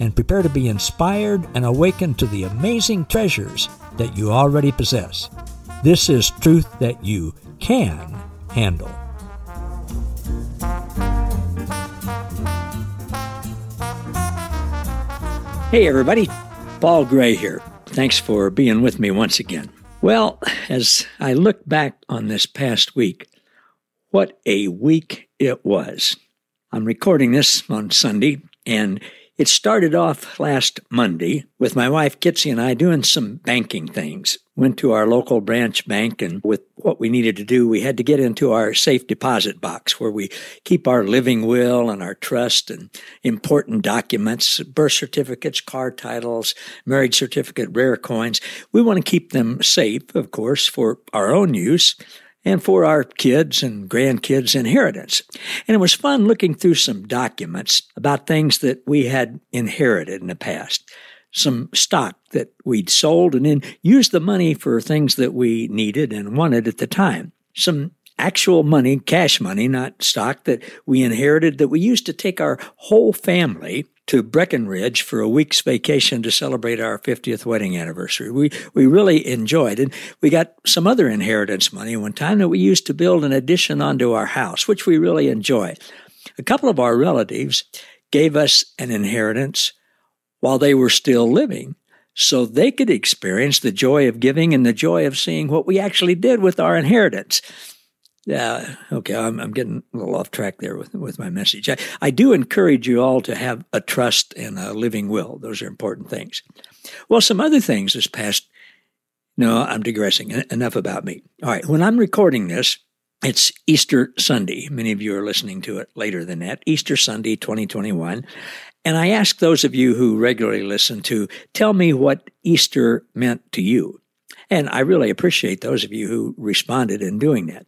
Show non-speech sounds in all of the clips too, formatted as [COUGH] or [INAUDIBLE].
and prepare to be inspired and awakened to the amazing treasures that you already possess. This is truth that you can handle. Hey, everybody. Paul Gray here. Thanks for being with me once again. Well, as I look back on this past week, what a week it was. I'm recording this on Sunday, and it started off last Monday with my wife Kitsy and I doing some banking things. Went to our local branch bank, and with what we needed to do, we had to get into our safe deposit box where we keep our living will and our trust and important documents, birth certificates, car titles, marriage certificate, rare coins. We want to keep them safe, of course, for our own use and for our kids and grandkids' inheritance. And it was fun looking through some documents about things that we had inherited in the past. Some stock that we'd sold and then used the money for things that we needed and wanted at the time. Some actual money, cash money, not stock that we inherited that we used to take our whole family to Breckenridge for a week's vacation to celebrate our 50th wedding anniversary. We, we really enjoyed it. We got some other inheritance money one time that we used to build an addition onto our house, which we really enjoy. A couple of our relatives gave us an inheritance while they were still living so they could experience the joy of giving and the joy of seeing what we actually did with our inheritance. Yeah, okay, I'm, I'm getting a little off track there with, with my message. I, I do encourage you all to have a trust and a living will. Those are important things. Well, some other things this past, no, I'm digressing. Enough about me. All right, when I'm recording this, it's Easter Sunday. Many of you are listening to it later than that. Easter Sunday 2021. And I ask those of you who regularly listen to tell me what Easter meant to you. And I really appreciate those of you who responded in doing that.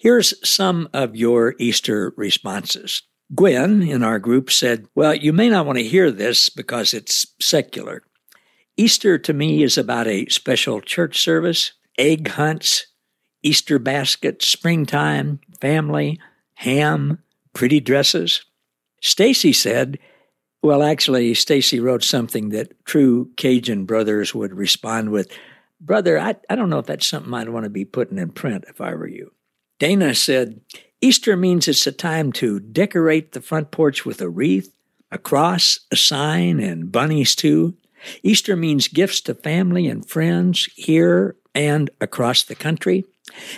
Here's some of your Easter responses. Gwen in our group said, Well, you may not want to hear this because it's secular. Easter to me is about a special church service, egg hunts, Easter baskets, springtime, family, ham, pretty dresses. Stacy said, well, actually, Stacy wrote something that true Cajun brothers would respond with, Brother, I, I don't know if that's something I'd want to be putting in print if I were you. Dana said, Easter means it's a time to decorate the front porch with a wreath, a cross, a sign, and bunnies too. Easter means gifts to family and friends here and across the country.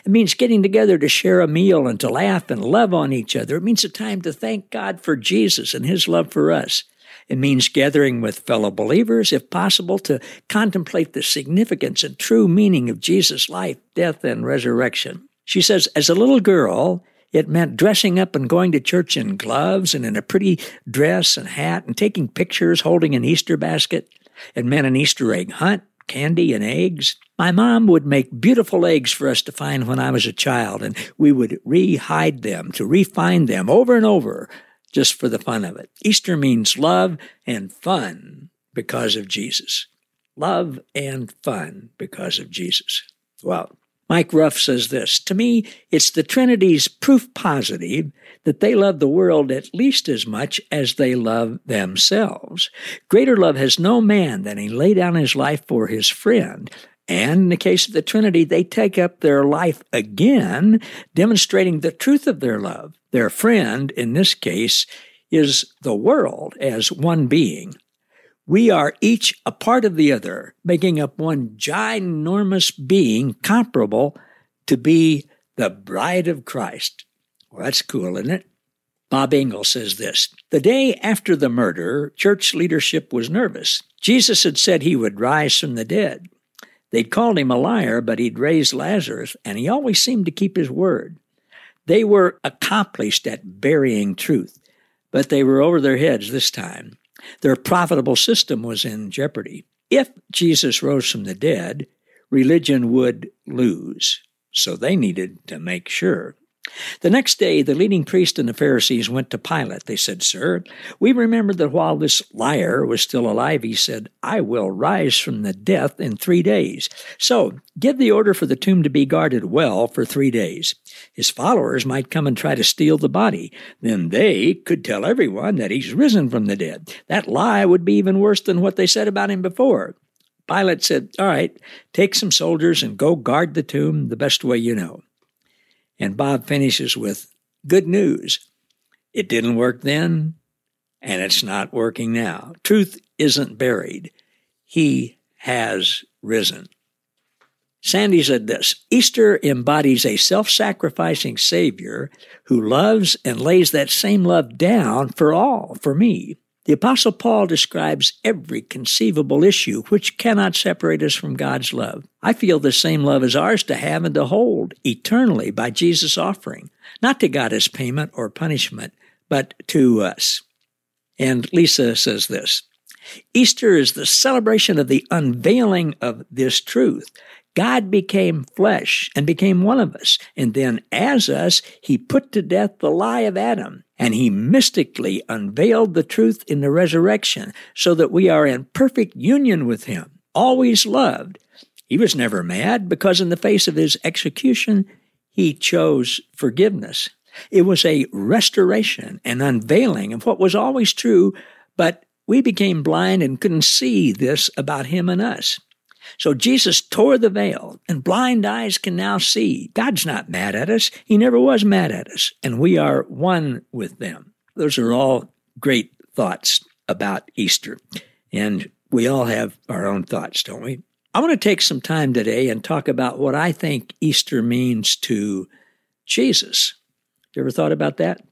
It means getting together to share a meal and to laugh and love on each other. It means a time to thank God for Jesus and his love for us. It means gathering with fellow believers, if possible, to contemplate the significance and true meaning of Jesus' life, death, and resurrection. She says, as a little girl, it meant dressing up and going to church in gloves and in a pretty dress and hat and taking pictures holding an Easter basket. It meant an Easter egg hunt, candy, and eggs. My mom would make beautiful eggs for us to find when I was a child, and we would re-hide them to refine them over and over just for the fun of it. Easter means love and fun because of Jesus. Love and fun because of Jesus. Well, Mike Ruff says this To me, it's the Trinity's proof positive that they love the world at least as much as they love themselves. Greater love has no man than he lay down his life for his friend. And in the case of the Trinity, they take up their life again, demonstrating the truth of their love. Their friend, in this case, is the world as one being. We are each a part of the other, making up one ginormous being comparable to be the bride of Christ. Well, that's cool, isn't it? Bob Engel says this The day after the murder, church leadership was nervous. Jesus had said he would rise from the dead. They'd called him a liar, but he'd raised Lazarus, and he always seemed to keep his word. They were accomplished at burying truth, but they were over their heads this time. Their profitable system was in jeopardy. if Jesus rose from the dead, religion would lose. So they needed to make sure. The next day, the leading priest and the Pharisees went to Pilate. They said, Sir, we remember that while this liar was still alive, he said, I will rise from the death in three days. So give the order for the tomb to be guarded well for three days. His followers might come and try to steal the body. Then they could tell everyone that he's risen from the dead. That lie would be even worse than what they said about him before. Pilate said, All right, take some soldiers and go guard the tomb the best way you know. And Bob finishes with good news. It didn't work then, and it's not working now. Truth isn't buried, He has risen. Sandy said this Easter embodies a self sacrificing Savior who loves and lays that same love down for all, for me. The Apostle Paul describes every conceivable issue which cannot separate us from God's love. I feel the same love is ours to have and to hold eternally by Jesus' offering, not to God as payment or punishment, but to us. And Lisa says this Easter is the celebration of the unveiling of this truth. God became flesh and became one of us. And then, as us, he put to death the lie of Adam and he mystically unveiled the truth in the resurrection so that we are in perfect union with him, always loved. He was never mad because, in the face of his execution, he chose forgiveness. It was a restoration and unveiling of what was always true, but we became blind and couldn't see this about him and us. So Jesus tore the veil, and blind eyes can now see. God's not mad at us. He never was mad at us, and we are one with them. Those are all great thoughts about Easter. And we all have our own thoughts, don't we? I want to take some time today and talk about what I think Easter means to Jesus. You ever thought about that?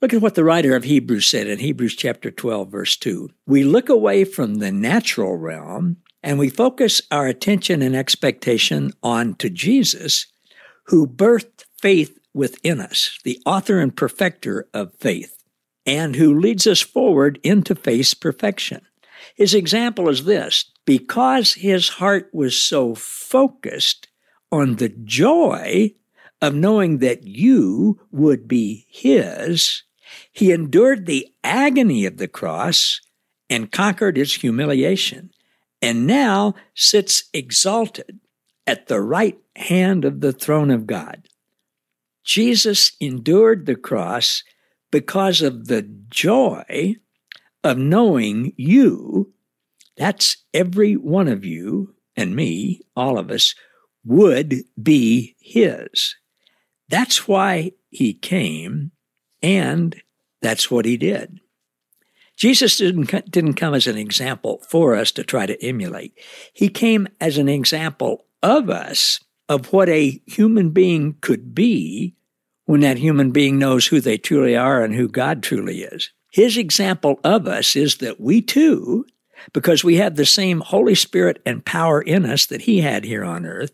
Look at what the writer of Hebrews said in Hebrews chapter 12, verse 2. We look away from the natural realm and we focus our attention and expectation on to Jesus, who birthed faith within us, the author and perfecter of faith, and who leads us forward into faith's perfection. His example is this because his heart was so focused on the joy of knowing that you would be his, he endured the agony of the cross and conquered its humiliation and now sits exalted at the right hand of the throne of God. Jesus endured the cross because of the joy of knowing you, that's every one of you and me, all of us, would be his. That's why he came, and that's what he did. Jesus didn't, didn't come as an example for us to try to emulate. He came as an example of us, of what a human being could be when that human being knows who they truly are and who God truly is. His example of us is that we too, because we have the same Holy Spirit and power in us that He had here on earth,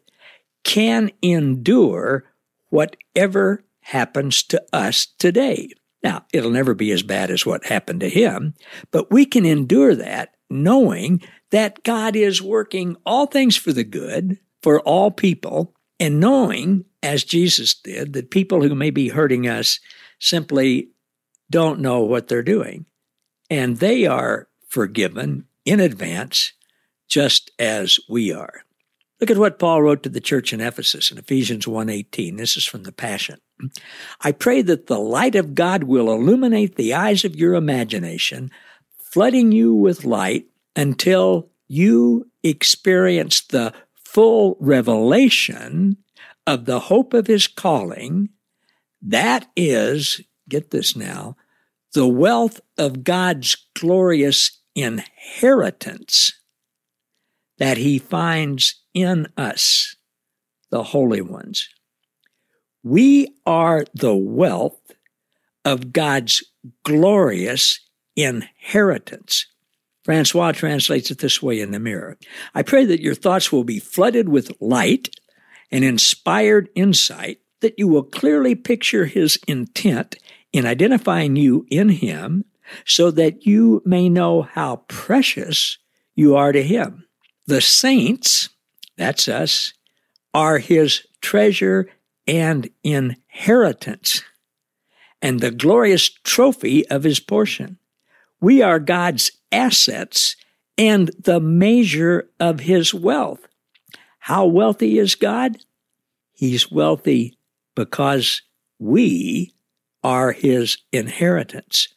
can endure whatever happens to us today. Now, it'll never be as bad as what happened to him, but we can endure that knowing that God is working all things for the good for all people and knowing, as Jesus did, that people who may be hurting us simply don't know what they're doing. And they are forgiven in advance, just as we are. Look at what Paul wrote to the church in Ephesus in Ephesians 1:18. This is from the Passion. I pray that the light of God will illuminate the eyes of your imagination, flooding you with light until you experience the full revelation of the hope of his calling. That is, get this now, the wealth of God's glorious inheritance that he finds in us, the holy ones. We are the wealth of God's glorious inheritance. Francois translates it this way in the mirror. I pray that your thoughts will be flooded with light and inspired insight, that you will clearly picture his intent in identifying you in him, so that you may know how precious you are to him. The saints, that's us, are his treasure and inheritance, and the glorious trophy of his portion. We are God's assets and the measure of his wealth. How wealthy is God? He's wealthy because we are his inheritance.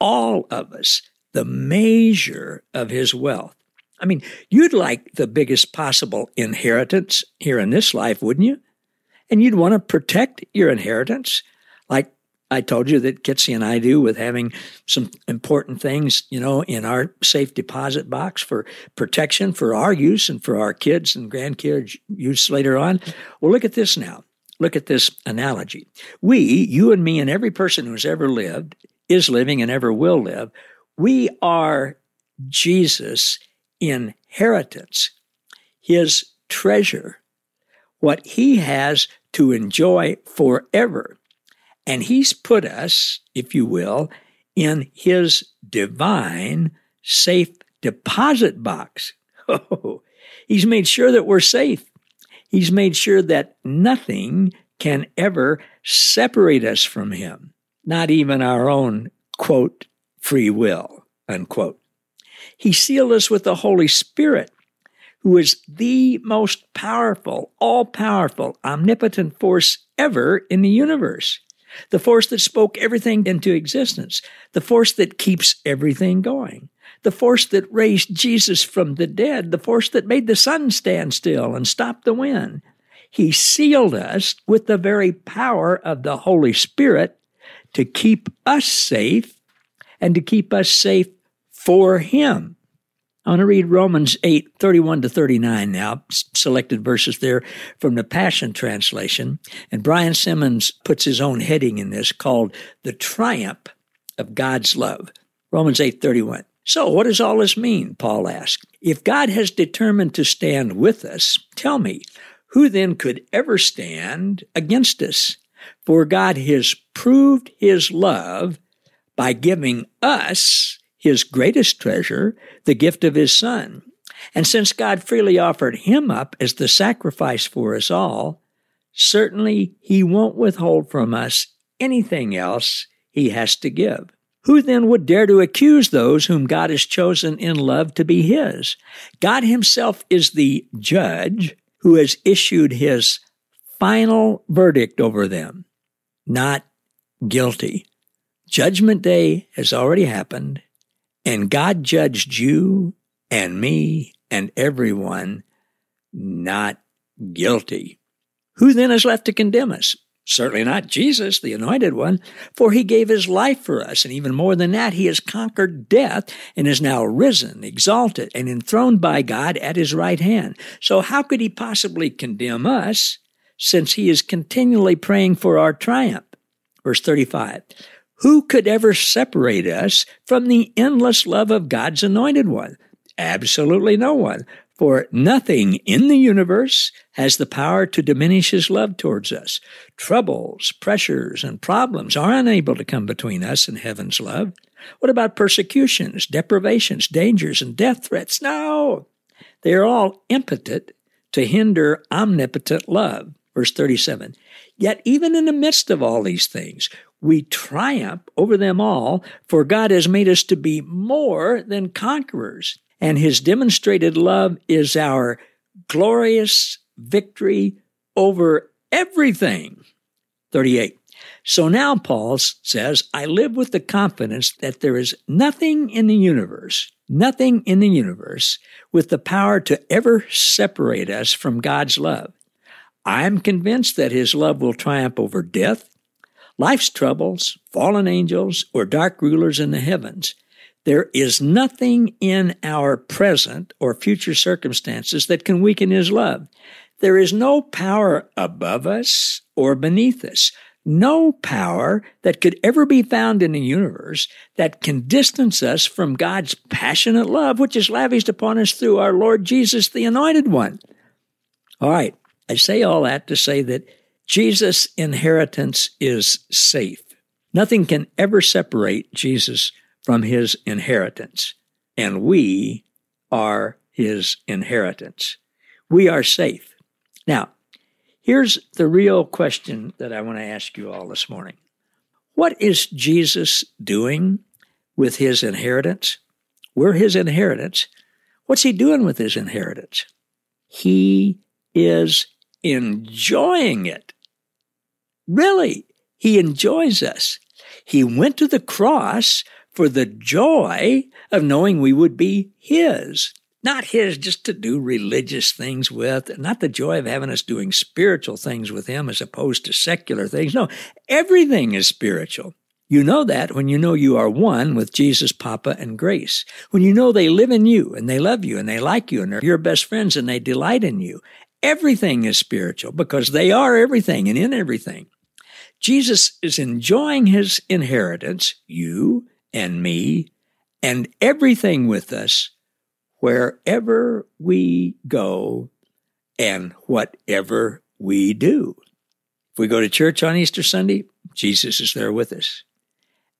All of us, the measure of his wealth. I mean, you'd like the biggest possible inheritance here in this life, wouldn't you? And you'd want to protect your inheritance, like I told you that Kitsy and I do with having some important things, you know, in our safe deposit box for protection for our use and for our kids and grandkids' use later on. Well, look at this now. Look at this analogy. We, you and me, and every person who's ever lived, is living, and ever will live, we are Jesus' inheritance, his treasure, what he has to enjoy forever. And he's put us, if you will, in his divine safe deposit box. [LAUGHS] Oh, he's made sure that we're safe. He's made sure that nothing can ever separate us from him, not even our own, quote, free will, unquote. He sealed us with the Holy Spirit, who is the most powerful, all powerful, omnipotent force ever in the universe the force that spoke everything into existence, the force that keeps everything going, the force that raised Jesus from the dead, the force that made the sun stand still and stop the wind. He sealed us with the very power of the Holy Spirit to keep us safe and to keep us safe for Him. I want to read Romans 8, 31 to 39 now, selected verses there from the Passion Translation. And Brian Simmons puts his own heading in this called The Triumph of God's Love. Romans 8, 31. So, what does all this mean? Paul asked. If God has determined to stand with us, tell me, who then could ever stand against us? For God has proved his love by giving us his greatest treasure, the gift of his Son. And since God freely offered him up as the sacrifice for us all, certainly he won't withhold from us anything else he has to give. Who then would dare to accuse those whom God has chosen in love to be his? God himself is the judge who has issued his final verdict over them, not guilty. Judgment day has already happened. And God judged you and me and everyone not guilty. Who then is left to condemn us? Certainly not Jesus, the anointed one, for he gave his life for us. And even more than that, he has conquered death and is now risen, exalted, and enthroned by God at his right hand. So how could he possibly condemn us since he is continually praying for our triumph? Verse 35. Who could ever separate us from the endless love of God's anointed one? Absolutely no one. For nothing in the universe has the power to diminish his love towards us. Troubles, pressures, and problems are unable to come between us and heaven's love. What about persecutions, deprivations, dangers, and death threats? No, they are all impotent to hinder omnipotent love. Verse 37. Yet, even in the midst of all these things, we triumph over them all, for God has made us to be more than conquerors. And his demonstrated love is our glorious victory over everything. 38. So now Paul says, I live with the confidence that there is nothing in the universe, nothing in the universe with the power to ever separate us from God's love. I'm convinced that his love will triumph over death, life's troubles, fallen angels, or dark rulers in the heavens. There is nothing in our present or future circumstances that can weaken his love. There is no power above us or beneath us, no power that could ever be found in the universe that can distance us from God's passionate love, which is lavished upon us through our Lord Jesus, the Anointed One. All right, I say all that to say that Jesus' inheritance is safe. Nothing can ever separate Jesus from his inheritance, and we are his inheritance. We are safe. Now, here's the real question that I want to ask you all this morning. What is Jesus doing with his inheritance? We're his inheritance. What's he doing with his inheritance? He is enjoying it. Really, he enjoys us. He went to the cross for the joy of knowing we would be his. Not his just to do religious things with, not the joy of having us doing spiritual things with him as opposed to secular things. No, everything is spiritual. You know that when you know you are one with Jesus, Papa, and Grace. When you know they live in you and they love you and they like you and they're your best friends and they delight in you. Everything is spiritual because they are everything and in everything. Jesus is enjoying his inheritance, you and me, and everything with us wherever we go and whatever we do. If we go to church on Easter Sunday, Jesus is there with us.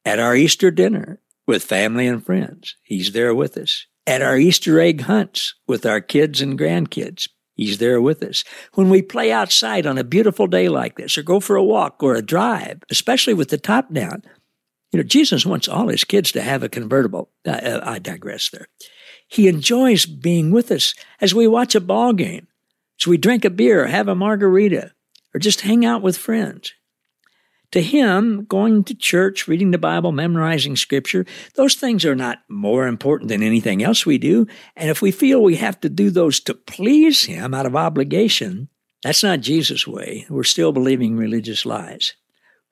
At our Easter dinner with family and friends, He's there with us. At our Easter egg hunts with our kids and grandkids, He's there with us. When we play outside on a beautiful day like this, or go for a walk or a drive, especially with the top down, you know, Jesus wants all his kids to have a convertible. Uh, I digress there. He enjoys being with us as we watch a ball game, as we drink a beer, have a margarita, or just hang out with friends. To him, going to church, reading the Bible, memorizing scripture, those things are not more important than anything else we do. And if we feel we have to do those to please him out of obligation, that's not Jesus' way. We're still believing religious lies.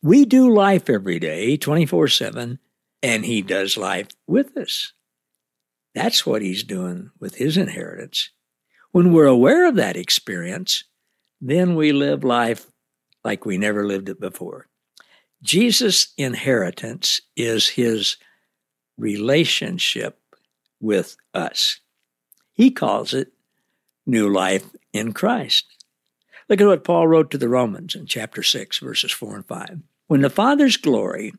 We do life every day, 24 7, and he does life with us. That's what he's doing with his inheritance. When we're aware of that experience, then we live life like we never lived it before. Jesus' inheritance is his relationship with us. He calls it new life in Christ. Look at what Paul wrote to the Romans in chapter 6, verses 4 and 5. When the Father's glory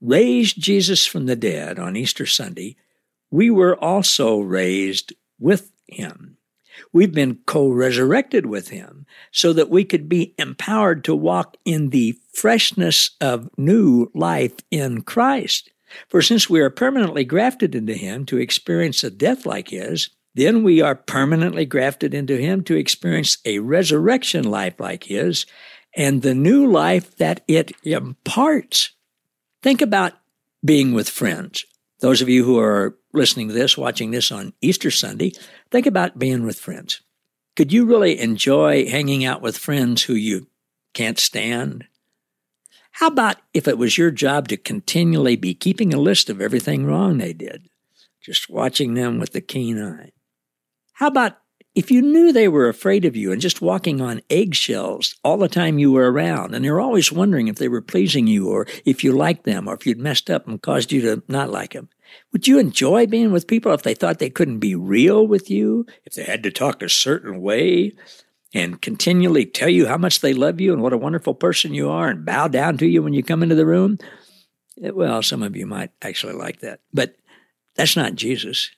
raised Jesus from the dead on Easter Sunday, we were also raised with him. We've been co resurrected with him so that we could be empowered to walk in the freshness of new life in Christ. For since we are permanently grafted into him to experience a death like his, then we are permanently grafted into him to experience a resurrection life like his and the new life that it imparts. Think about being with friends. Those of you who are listening to this, watching this on Easter Sunday, think about being with friends. Could you really enjoy hanging out with friends who you can't stand? How about if it was your job to continually be keeping a list of everything wrong they did, just watching them with a keen eye? How about if you knew they were afraid of you and just walking on eggshells all the time you were around, and they're always wondering if they were pleasing you or if you liked them or if you'd messed up and caused you to not like them, would you enjoy being with people if they thought they couldn't be real with you, if they had to talk a certain way and continually tell you how much they love you and what a wonderful person you are and bow down to you when you come into the room? Eh, well, some of you might actually like that, but that's not Jesus.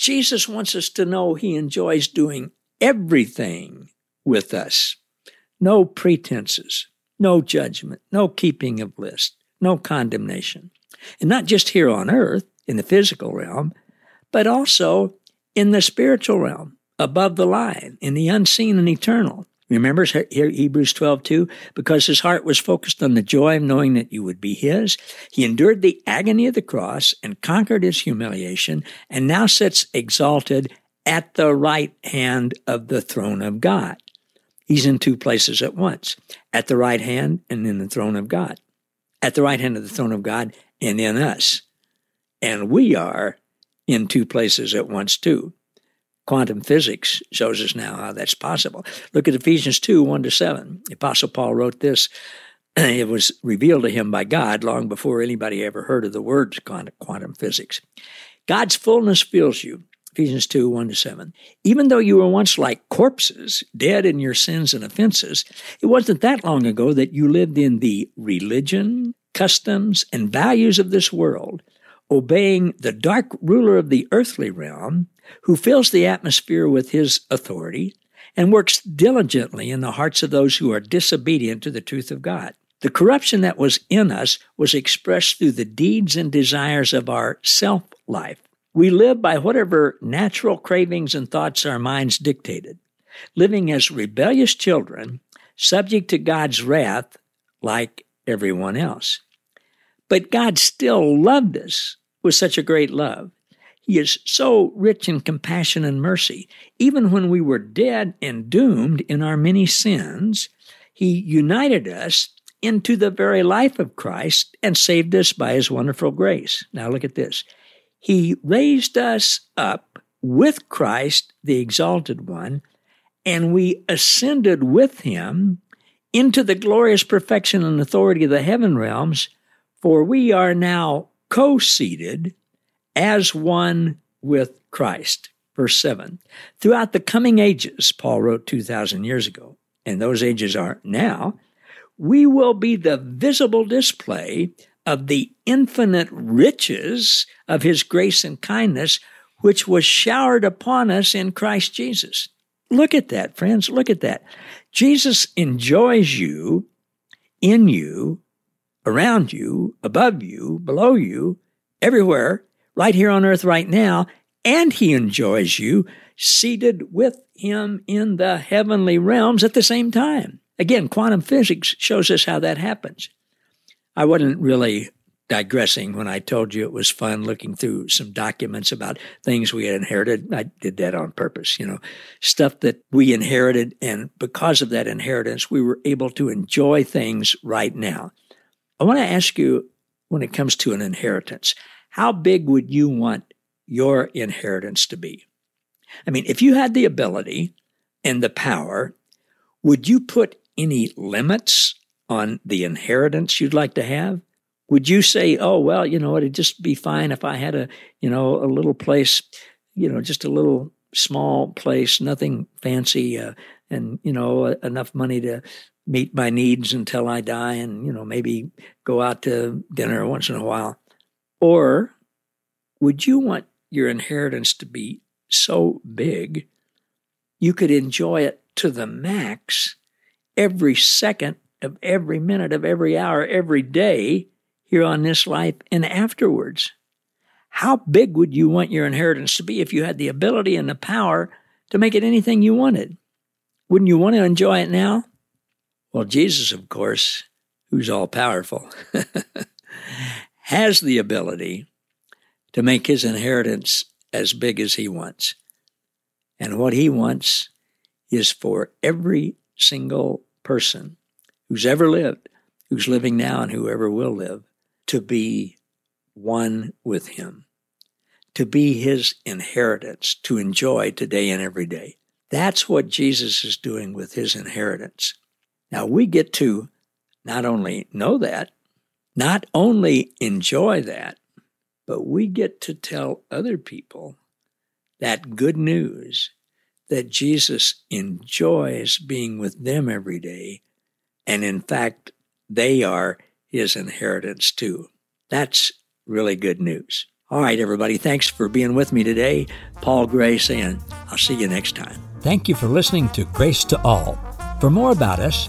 Jesus wants us to know he enjoys doing everything with us. No pretenses, no judgment, no keeping of list, no condemnation. And not just here on earth, in the physical realm, but also in the spiritual realm, above the line, in the unseen and eternal. Remember Hebrews 12, 2? Because his heart was focused on the joy of knowing that you would be his, he endured the agony of the cross and conquered his humiliation, and now sits exalted at the right hand of the throne of God. He's in two places at once at the right hand and in the throne of God. At the right hand of the throne of God and in us. And we are in two places at once, too. Quantum physics shows us now how that's possible. Look at Ephesians 2 1 to 7. The Apostle Paul wrote this. It was revealed to him by God long before anybody ever heard of the words quantum physics. God's fullness fills you. Ephesians 2 1 to 7. Even though you were once like corpses, dead in your sins and offenses, it wasn't that long ago that you lived in the religion, customs, and values of this world obeying the dark ruler of the earthly realm, who fills the atmosphere with his authority and works diligently in the hearts of those who are disobedient to the truth of God. The corruption that was in us was expressed through the deeds and desires of our self life. We live by whatever natural cravings and thoughts our minds dictated, living as rebellious children, subject to God's wrath like everyone else. But God still loved us with such a great love. He is so rich in compassion and mercy. Even when we were dead and doomed in our many sins, He united us into the very life of Christ and saved us by His wonderful grace. Now look at this. He raised us up with Christ, the exalted one, and we ascended with Him into the glorious perfection and authority of the heaven realms, for we are now co seated as one with Christ. Verse 7. Throughout the coming ages, Paul wrote 2,000 years ago, and those ages are now, we will be the visible display of the infinite riches of his grace and kindness, which was showered upon us in Christ Jesus. Look at that, friends. Look at that. Jesus enjoys you, in you, around you, above you, below you, everywhere, right here on earth right now, and he enjoys you seated with him in the heavenly realms at the same time. Again, quantum physics shows us how that happens. I wasn't really digressing when I told you it was fun looking through some documents about things we had inherited. I did that on purpose, you know, stuff that we inherited. And because of that inheritance, we were able to enjoy things right now. I want to ask you when it comes to an inheritance, how big would you want your inheritance to be? I mean, if you had the ability and the power, would you put any limits on the inheritance you'd like to have? Would you say, oh, well, you know, it'd just be fine if I had a, you know, a little place, you know, just a little small place, nothing fancy, uh, and, you know, enough money to meet my needs until I die and, you know, maybe go out to dinner once in a while? Or would you want your inheritance to be so big you could enjoy it to the max every second of every minute of every hour, every day here on this life and afterwards? How big would you want your inheritance to be if you had the ability and the power to make it anything you wanted? Wouldn't you want to enjoy it now? Well, Jesus, of course, who's all powerful, [LAUGHS] has the ability to make his inheritance as big as he wants. And what he wants is for every single person who's ever lived, who's living now, and whoever will live to be one with him, to be his inheritance, to enjoy today and every day. That's what Jesus is doing with his inheritance. Now we get to not only know that, not only enjoy that, but we get to tell other people that good news that Jesus enjoys being with them every day. And in fact, they are his inheritance too. That's really good news. All right, everybody, thanks for being with me today. Paul Gray saying, I'll see you next time. Thank you for listening to Grace to All. For more about us,